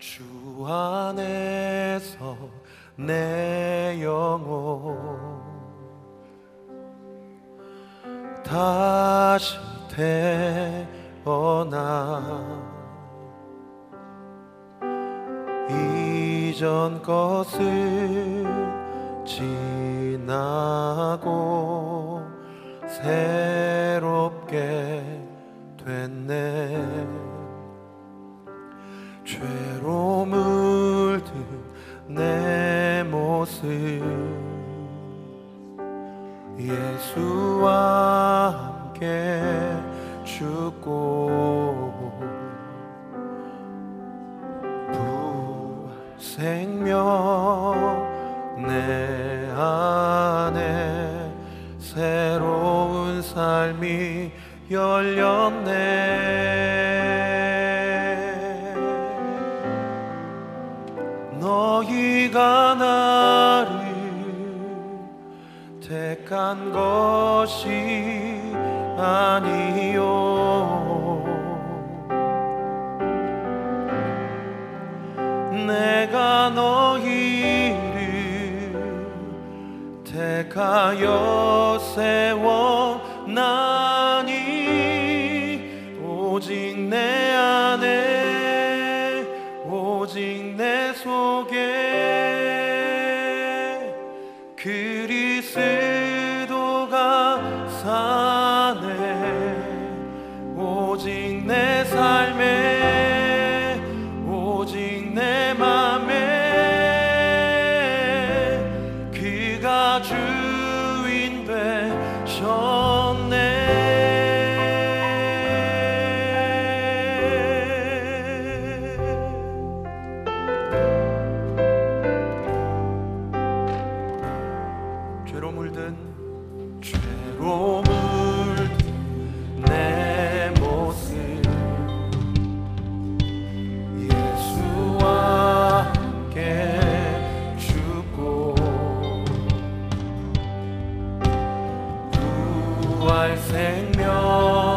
주 안에서 내 영혼 다시 태어나 이전 것은 지나고 새롭게 됐네 죄로 물든 내 모습. 예수와 함께 죽고 부생명 내 안에 새로운 삶이 열렸네 택한 것이 아니요. 내가 너희를 택하여 세워나니 오직 내 안에 오직 내 속에 그리스 생명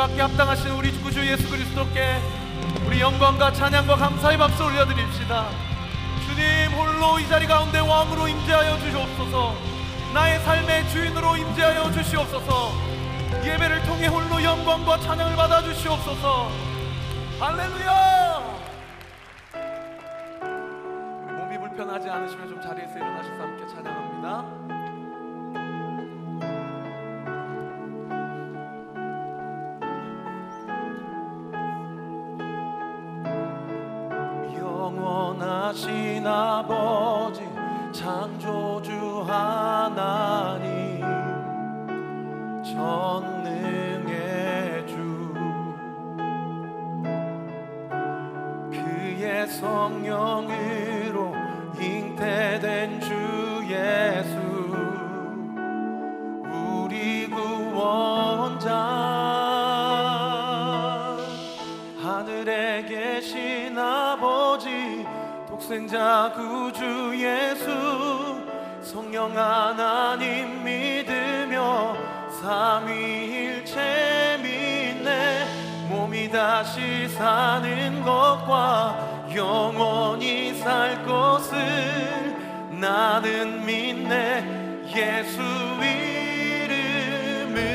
받게 합당하신 우리 구주 예수 그리스도께 우리 영광과 찬양과 감사의 박수 올려드립시다. 주님 홀로 이 자리 가운데 왕으로 임재하여 주시옵소서. 나의 삶의 주인으로 임재하여 주시옵소서. 예배를 통해 홀로 영광과 찬양을 받아 주시옵소서. 할렐루야! 몸이 불편하지 않으시면 좀 자리에서 일어나셔서 함 그의 성령으로 잉태된 주 예수. 우리 구원자. 하늘에 계신 아버지 독생자 구주 예수. 성령 하나님 믿으며 삼위일체 믿네. 몸이 다시 사는 것과 영원히 살 것을 나는 믿네. 예수 이름으로.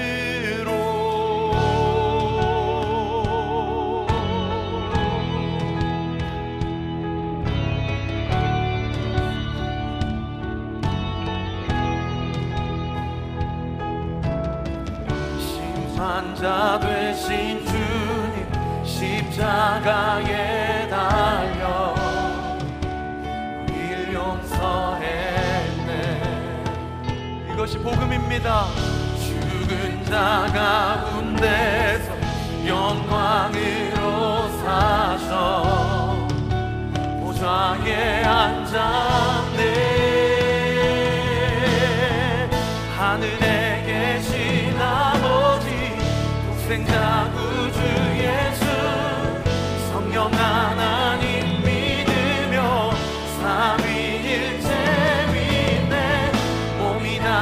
심판자 되신 주님 십자가에 달려 우릴 용서했네. 이것이 복음입니다. 죽은 자 가운데서 영광으로 사셔. 보좌에 앉았네. 하늘에 계신 아버지 독생자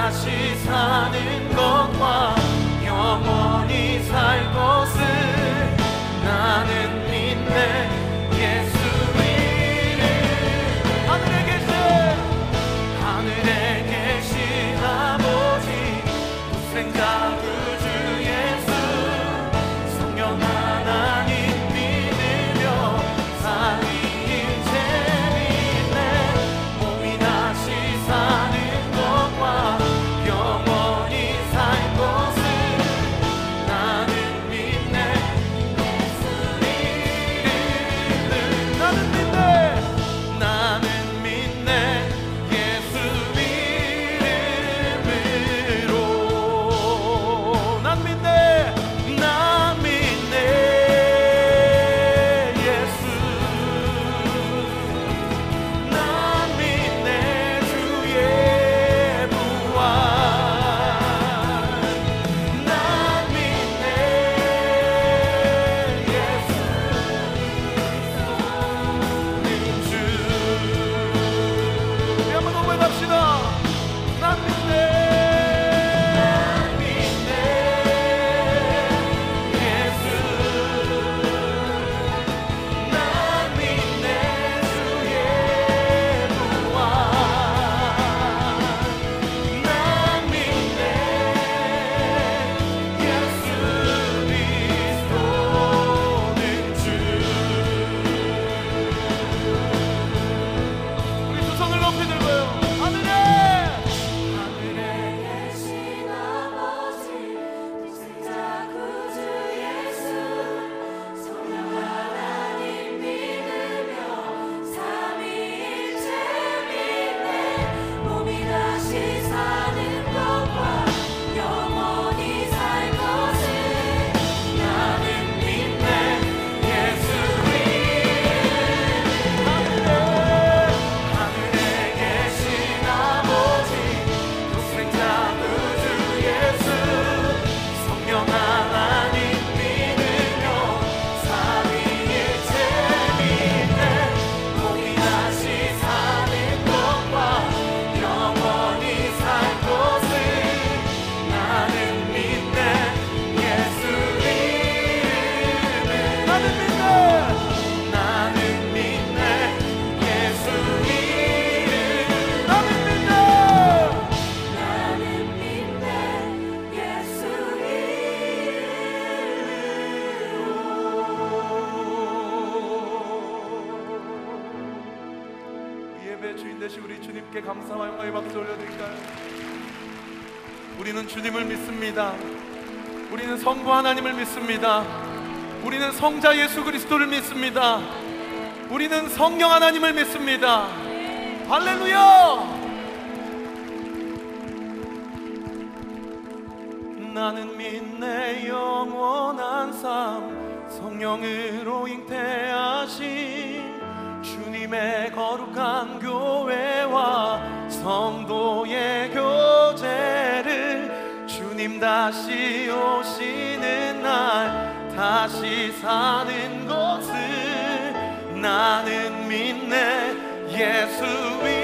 다시 사는 것과 감사와 영광의 박수 올려드릴까요? 우리는 주님을 믿습니다. 우리는 성부 하나님을 믿습니다. 우리는 성자 예수 그리스도를 믿습니다. 우리는 성령 하나님을 믿습니다. 할렐루야! 나는 믿네 영원한 삶 성령으로 잉태하신 주님의 거룩한 교회와 성도의 교제를 주님 다시 오시는 날 다시 사는 것을 나는 믿네. 예수 이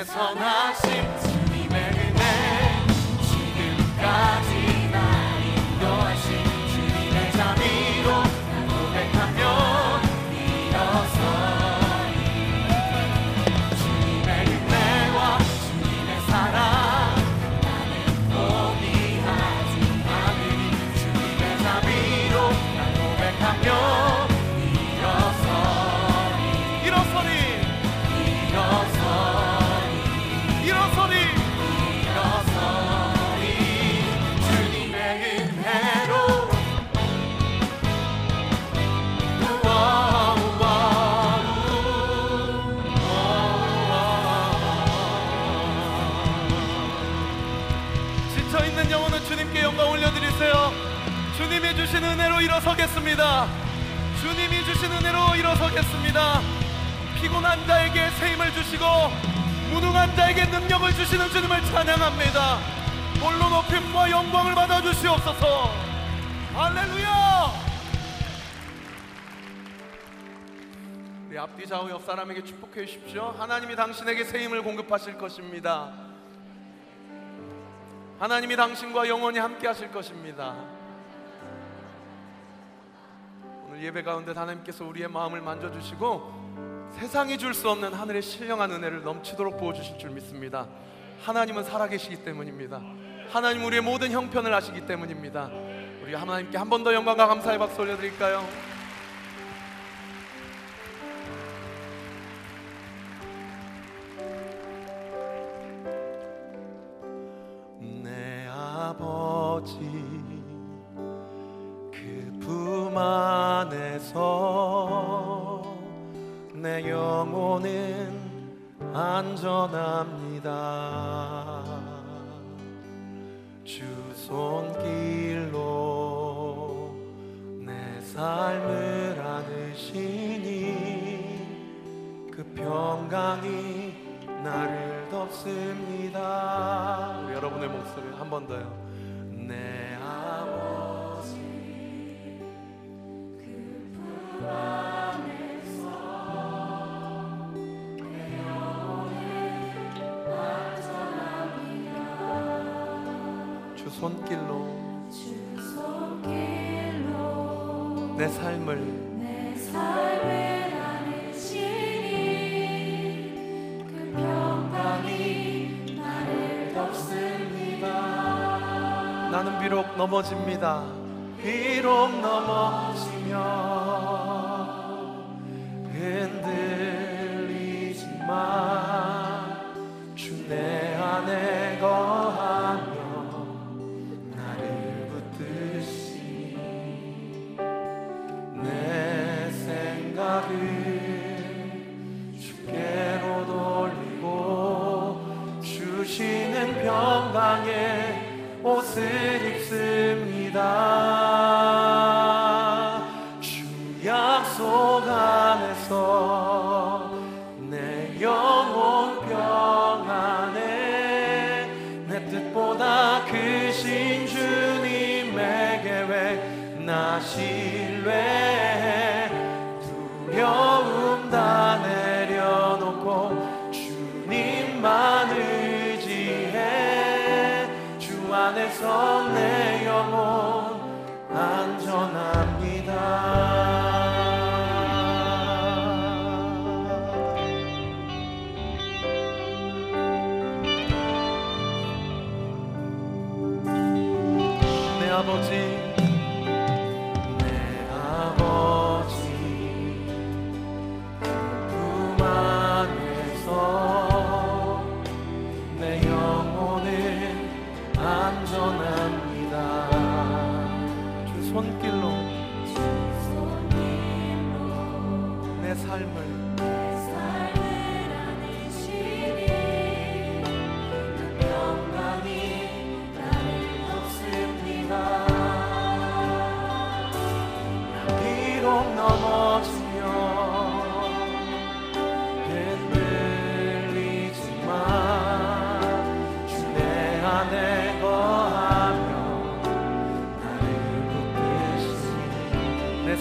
내게 선하신 있는 영혼은 주님께 영광 올려드리세요. 주님이 주신 은혜로 일어서겠습니다. 주님이 주신 은혜로 일어서겠습니다. 피곤한 자에게 새 힘을 주시고 무능한 자에게 능력을 주시는 주님을 찬양합니다. 홀로 높임과 영광을 받아 주시옵소서. 할렐루야! 우리 앞뒤 좌우 옆 사람에게 축복해 주십시오. 하나님이 당신에게 새 힘을 공급하실 것입니다. 하나님이 당신과 영원히 함께 하실 것입니다. 오늘 예배 가운데 하나님께서 우리의 마음을 만져주시고 세상이 줄 수 없는 하늘의 신령한 은혜를 넘치도록 부어주실 줄 믿습니다. 하나님은 살아계시기 때문입니다. 하나님 우리의 모든 형편을 아시기 때문입니다. 우리 하나님께 한 번 더 영광과 감사의 박수 올려드릴까요? 주 손길로 내 삶을 내 삶을 안으시니 그 평강이 나를 덮습니다 나는 비록 넘어집니다. 비록 넘어지며 평강의 옷을 입습니다 내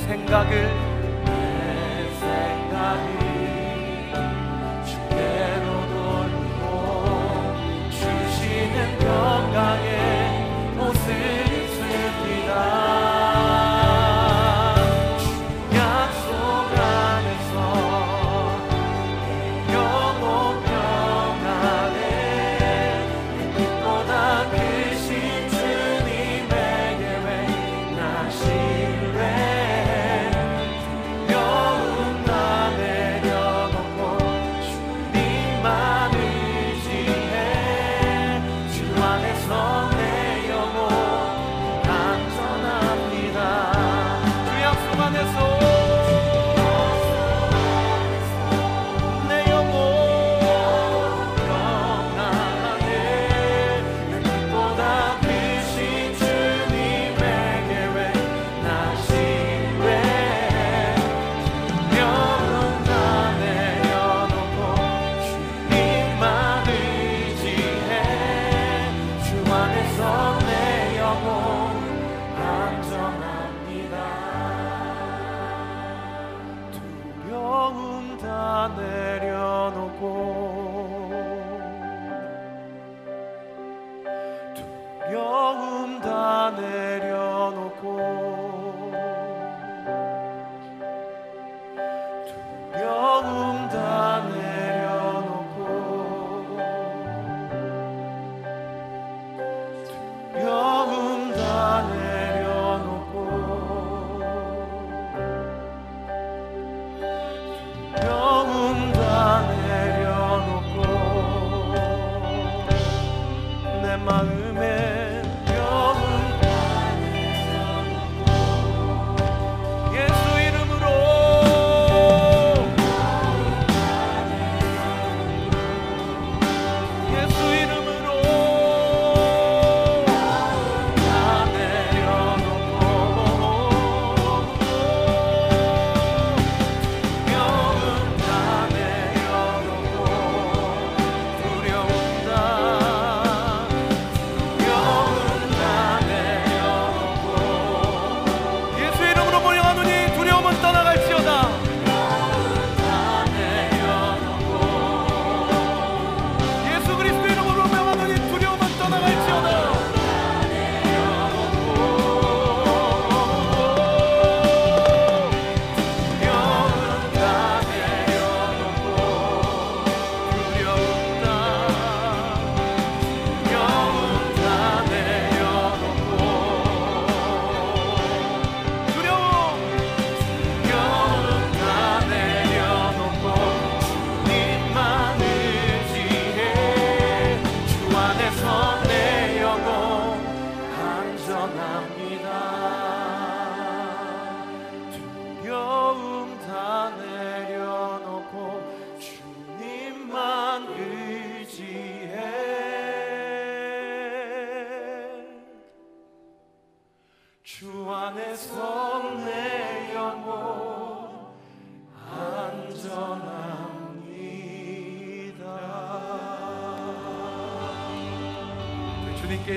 생각을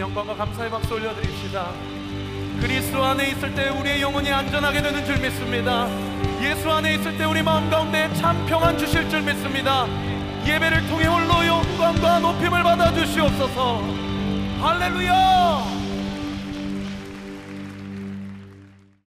영광과 감사의 박수 올려드립시다. 그리스도 안에 있을 때 우리의 영혼이 안전하게 되는 줄 믿습니다. 예수 안에 있을 때 우리 마음 가운데 참 평안 주실 줄 믿습니다. 예배를 통해 홀로 영광과 높임을 받아 주시옵소서. 할렐루야!